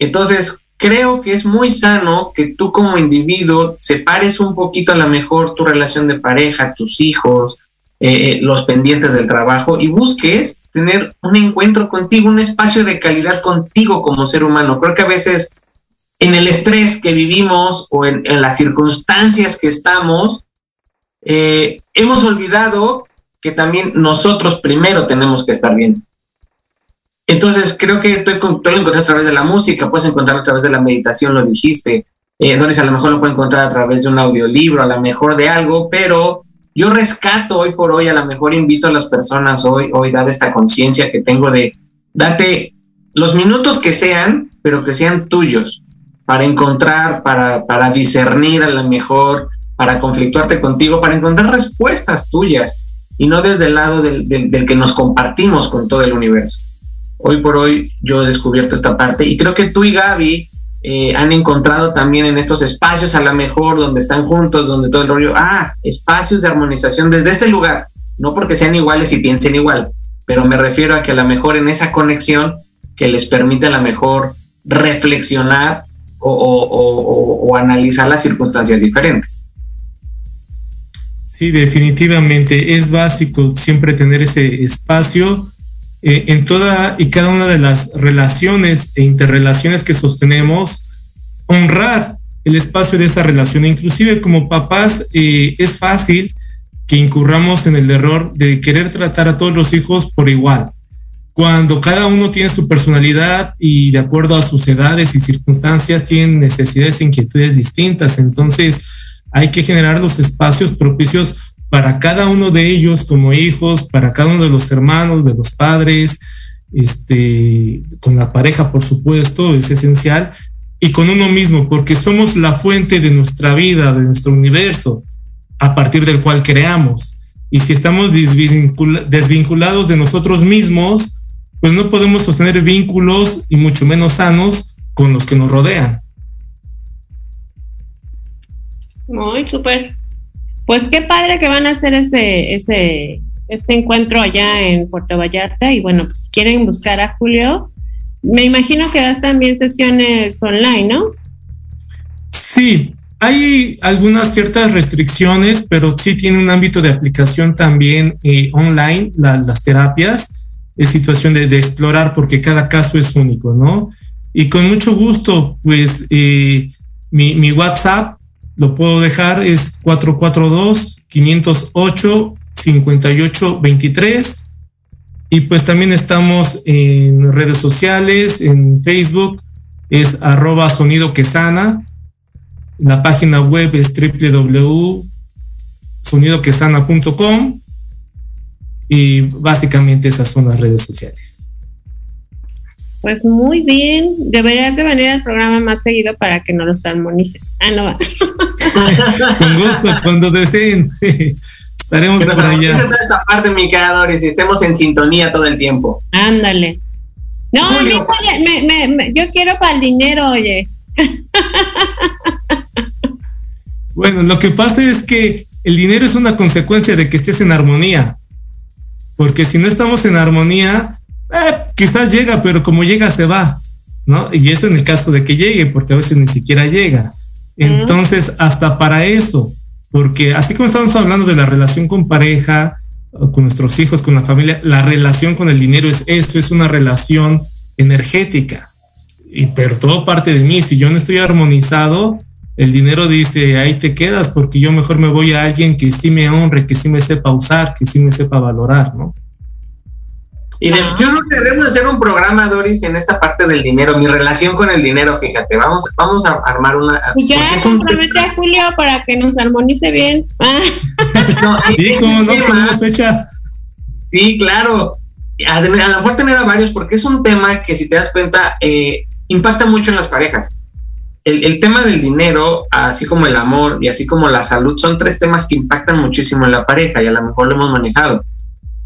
Entonces, creo que es muy sano que tú como individuo separes un poquito a lo mejor tu relación de pareja, tus hijos, eh, los pendientes del trabajo y busques tener un encuentro contigo, un espacio de calidad contigo como ser humano. Creo que a veces en el estrés que vivimos o en las circunstancias que estamos, eh, hemos olvidado que también nosotros primero tenemos que estar bien. Entonces, creo que tú, tú lo encuentras a través de la música, puedes encontrarlo a través de la meditación, lo dijiste. Eh, a lo mejor lo puede encontrar a través de un audiolibro, a lo mejor de algo, pero yo rescato hoy por hoy, a lo mejor invito a las personas hoy, hoy, dar esta conciencia que tengo de, date los minutos que sean, pero que sean tuyos, para encontrar, para, para discernir a lo mejor para conflictuarte contigo, para encontrar respuestas tuyas y no desde el lado del, que nos compartimos con todo el universo. Hoy por hoy yo he descubierto esta parte y creo que tú y Gaby eh, han encontrado también en estos espacios a lo mejor donde están juntos, donde todo el rollo, ah, espacios de armonización desde este lugar, no porque sean iguales y piensen igual, pero me refiero a que a lo mejor en esa conexión que les permite a lo mejor reflexionar o analizar las circunstancias diferentes. Sí, definitivamente. Es básico siempre tener ese espacio eh, en toda y cada una de las relaciones e interrelaciones que sostenemos, honrar el espacio de esa relación. Inclusive como papás eh, es fácil que incurramos en el error de querer tratar a todos los hijos por igual, cuando cada uno tiene su personalidad y de acuerdo a sus edades y circunstancias tienen necesidades e inquietudes distintas. Entonces, hay que generar los espacios propicios para cada uno de ellos como hijos, para cada uno de los hermanos, de los padres, este, con la pareja, por supuesto, es esencial, y con uno mismo, porque somos la fuente de nuestra vida, de nuestro universo, a partir del cual creamos. Y si estamos desvinculados de nosotros mismos, pues no podemos sostener vínculos y mucho menos sanos con los que nos rodean. Muy súper. Pues qué padre que van a hacer ese, ese, ese encuentro allá en Puerto Vallarta. Y bueno, pues si quieren buscar a Julio, me imagino que das también sesiones online, ¿no? Sí, hay algunas ciertas restricciones, pero sí tiene un ámbito de aplicación también eh, online, las terapias. Es situación de, explorar porque cada caso es único, ¿no? Y con mucho gusto, pues eh, mi, mi WhatsApp lo puedo dejar, es 442-508-5823. Y pues también estamos en redes sociales, en Facebook, es arroba sonido quesana. La página web es www.sonidoquesana.com y básicamente esas son las redes sociales. Pues muy bien, deberías de venir al programa más seguido para que no los armonices. Ah, no va. [LAUGHS] Con gusto, cuando deseen. [LAUGHS] Estaremos por allá. esta parte, mi creador, y si estemos en sintonía todo el tiempo. Ándale. No, yo quiero para el dinero, oye. Bueno, lo que pasa es que el dinero es una consecuencia de que estés en armonía. Porque si no estamos en armonía, eh, quizás llega, pero como llega se va, ¿no? Y eso en el caso de que llegue, porque a veces ni siquiera llega. Entonces, hasta para eso, porque así como estamos hablando de la relación con pareja, con nuestros hijos, con la familia, la relación con el dinero es eso, es una relación energética. Y pero todo parte de mí, si yo no estoy armonizado, el dinero dice, ahí te quedas, porque yo mejor me voy a alguien que sí me honre, que sí me sepa usar, que sí me sepa valorar, ¿no? Y de, yo creo que debemos hacer un programa, Doris, en esta parte del dinero, mi relación con el dinero, fíjate, vamos, vamos a armar una... Pues ya compromete a Julio para que nos armonice bien. No, [LAUGHS] sí, como no, tenemos fecha. Sí, claro. A, a, lo mejor tener a varios, porque es un tema que si te das cuenta, eh, impacta mucho en las parejas. El, el, tema del dinero, así como el amor y así como la salud, son tres temas que impactan muchísimo en la pareja y a lo mejor lo hemos manejado.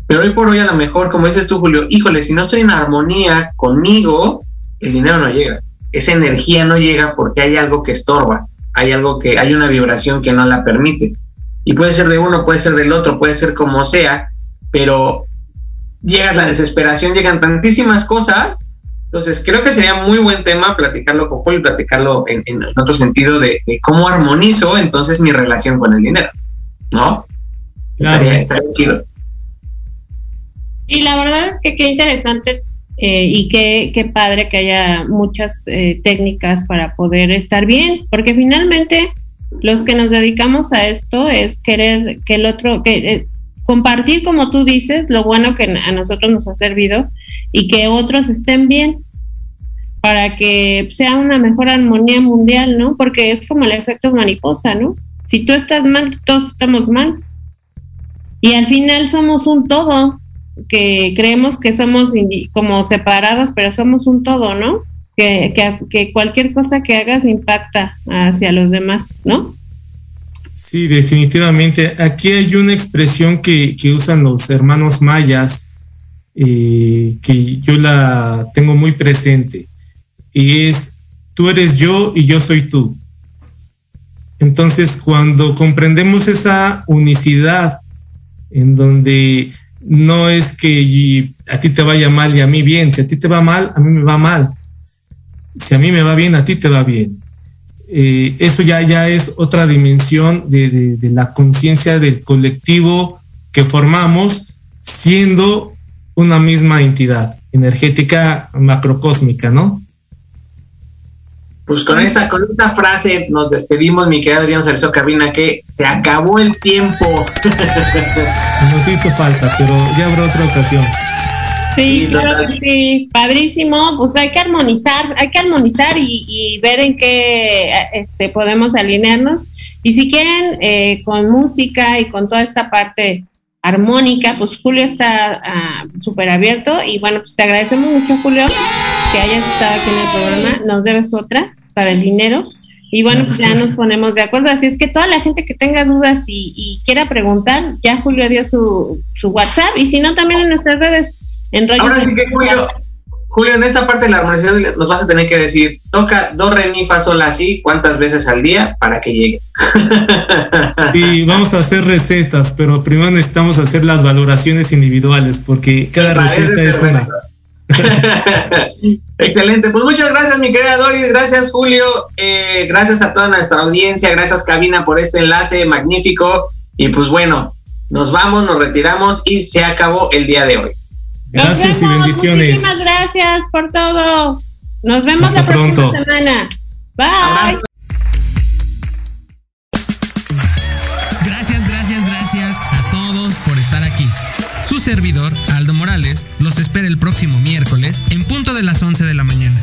Pero hoy por hoy a lo mejor, como dices tú, Julio, híjole, si no estoy en armonía conmigo, el dinero no llega. Esa energía no llega porque hay algo que estorba, hay algo que, hay una vibración que no la permite. Y puede ser de uno, puede ser del otro, puede ser como sea, pero llega la desesperación, llegan tantísimas cosas. Entonces, creo que sería muy buen tema platicarlo con Julio y platicarlo en, en, otro sentido de, de, cómo armonizo entonces mi relación con el dinero, ¿no? Claro. Estaría, estaría chido. Y la verdad es que qué interesante eh, y qué, qué, padre que haya muchas eh, técnicas para poder estar bien, porque finalmente los que nos dedicamos a esto es querer que el otro, que eh, compartir, como tú dices, lo bueno que a nosotros nos ha servido y que otros estén bien para que sea una mejor armonía mundial, ¿no? Porque es como el efecto mariposa, ¿no? Si tú estás mal, todos estamos mal. Y al final somos un todo, que creemos que somos como separados, pero somos un todo, ¿no? Que, que, cualquier cosa que hagas impacta hacia los demás, ¿no? Sí, definitivamente. Aquí hay una expresión que, que usan los hermanos mayas, eh, que yo la tengo muy presente, y es, tú eres yo y yo soy tú. Entonces, cuando comprendemos esa unicidad en donde no es que a ti te vaya mal y a mí bien. Si a ti te va mal, a mí me va mal. Si a mí me va bien, a ti te va bien. Eh, eso ya, ya es otra dimensión de, de, de la conciencia del colectivo que formamos siendo una misma entidad energética macrocósmica, ¿no? Pues con esta, con esta frase nos despedimos, mi querido Adrián Cerzo Cabina, que se acabó el tiempo. [LAUGHS] Nos hizo falta, pero ya habrá otra ocasión. Sí, sí claro que sí, padrísimo. Pues hay que armonizar, hay que armonizar y, y ver en qué este, podemos alinearnos. Y si quieren, eh, con música y con toda esta parte armónica, pues Julio está uh, súper abierto. Y bueno, pues te agradecemos mucho, Julio, que hayas estado aquí en el programa. Nos debes otra para el dinero. Y bueno, pues ya nos ponemos de acuerdo. Así es que toda la gente que tenga dudas y, y quiera preguntar, ya Julio dio su, su, WhatsApp. Y si no, también en nuestras redes. En Ahora sí que Julio, Julio, en esta parte de la armonización nos vas a tener que decir, toca do, re, mi, fa, sol, así, cuántas veces al día para que llegue. [LAUGHS] Y vamos a hacer recetas, pero primero necesitamos hacer las valoraciones individuales, porque cada receta es una. [LAUGHS] Excelente, pues muchas gracias mi querida Doris, gracias Julio, eh, gracias a toda nuestra audiencia, gracias Cabina por este enlace magnífico y pues bueno, nos vamos, nos retiramos y se acabó el día de hoy. Gracias y bendiciones. Muchísimas gracias por todo. Nos vemos Hasta la próxima pronto. semana. Bye. Gracias, gracias, gracias a todos por estar aquí. Su servidor, Morales, los espera el próximo miércoles en punto de las 11 de la mañana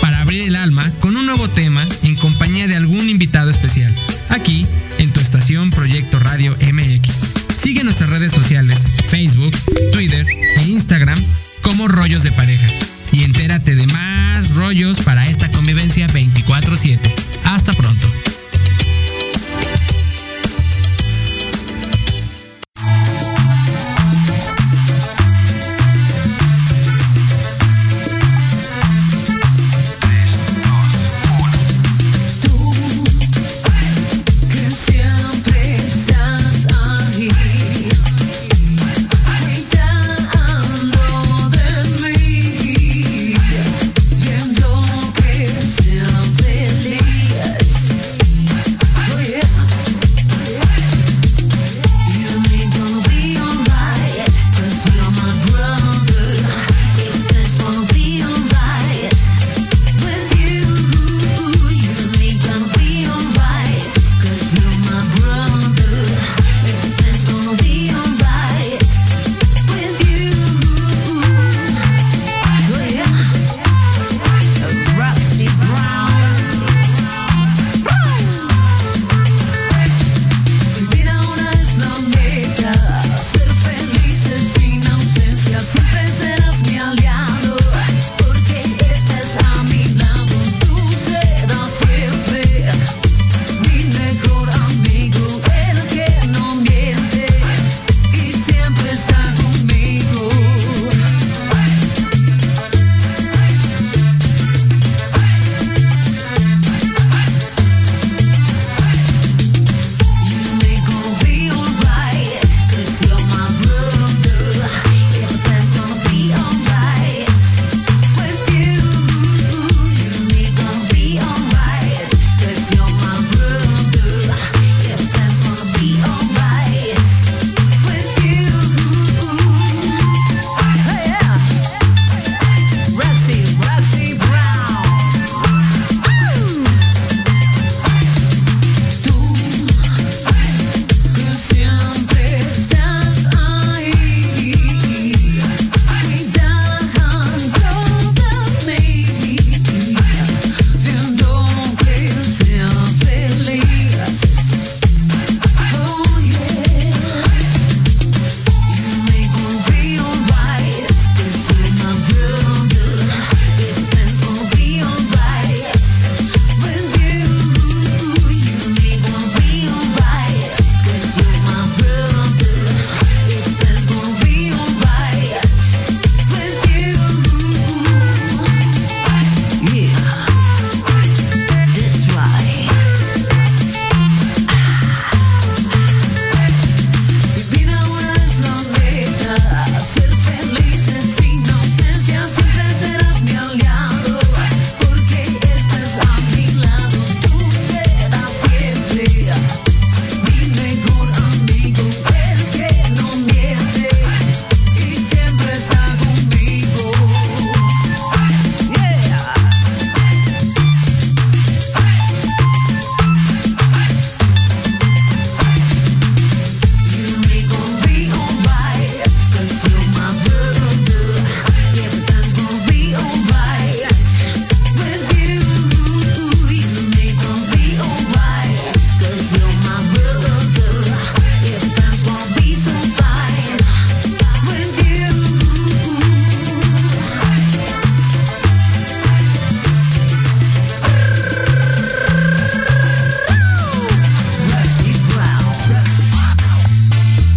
para abrir el alma con un nuevo tema en compañía de algún invitado especial, aquí en tu estación Proyecto Radio MX. Sigue nuestras redes sociales, Facebook, Twitter e Instagram como Rollos de Pareja y entérate de más rollos para esta convivencia 24/7. Hasta pronto.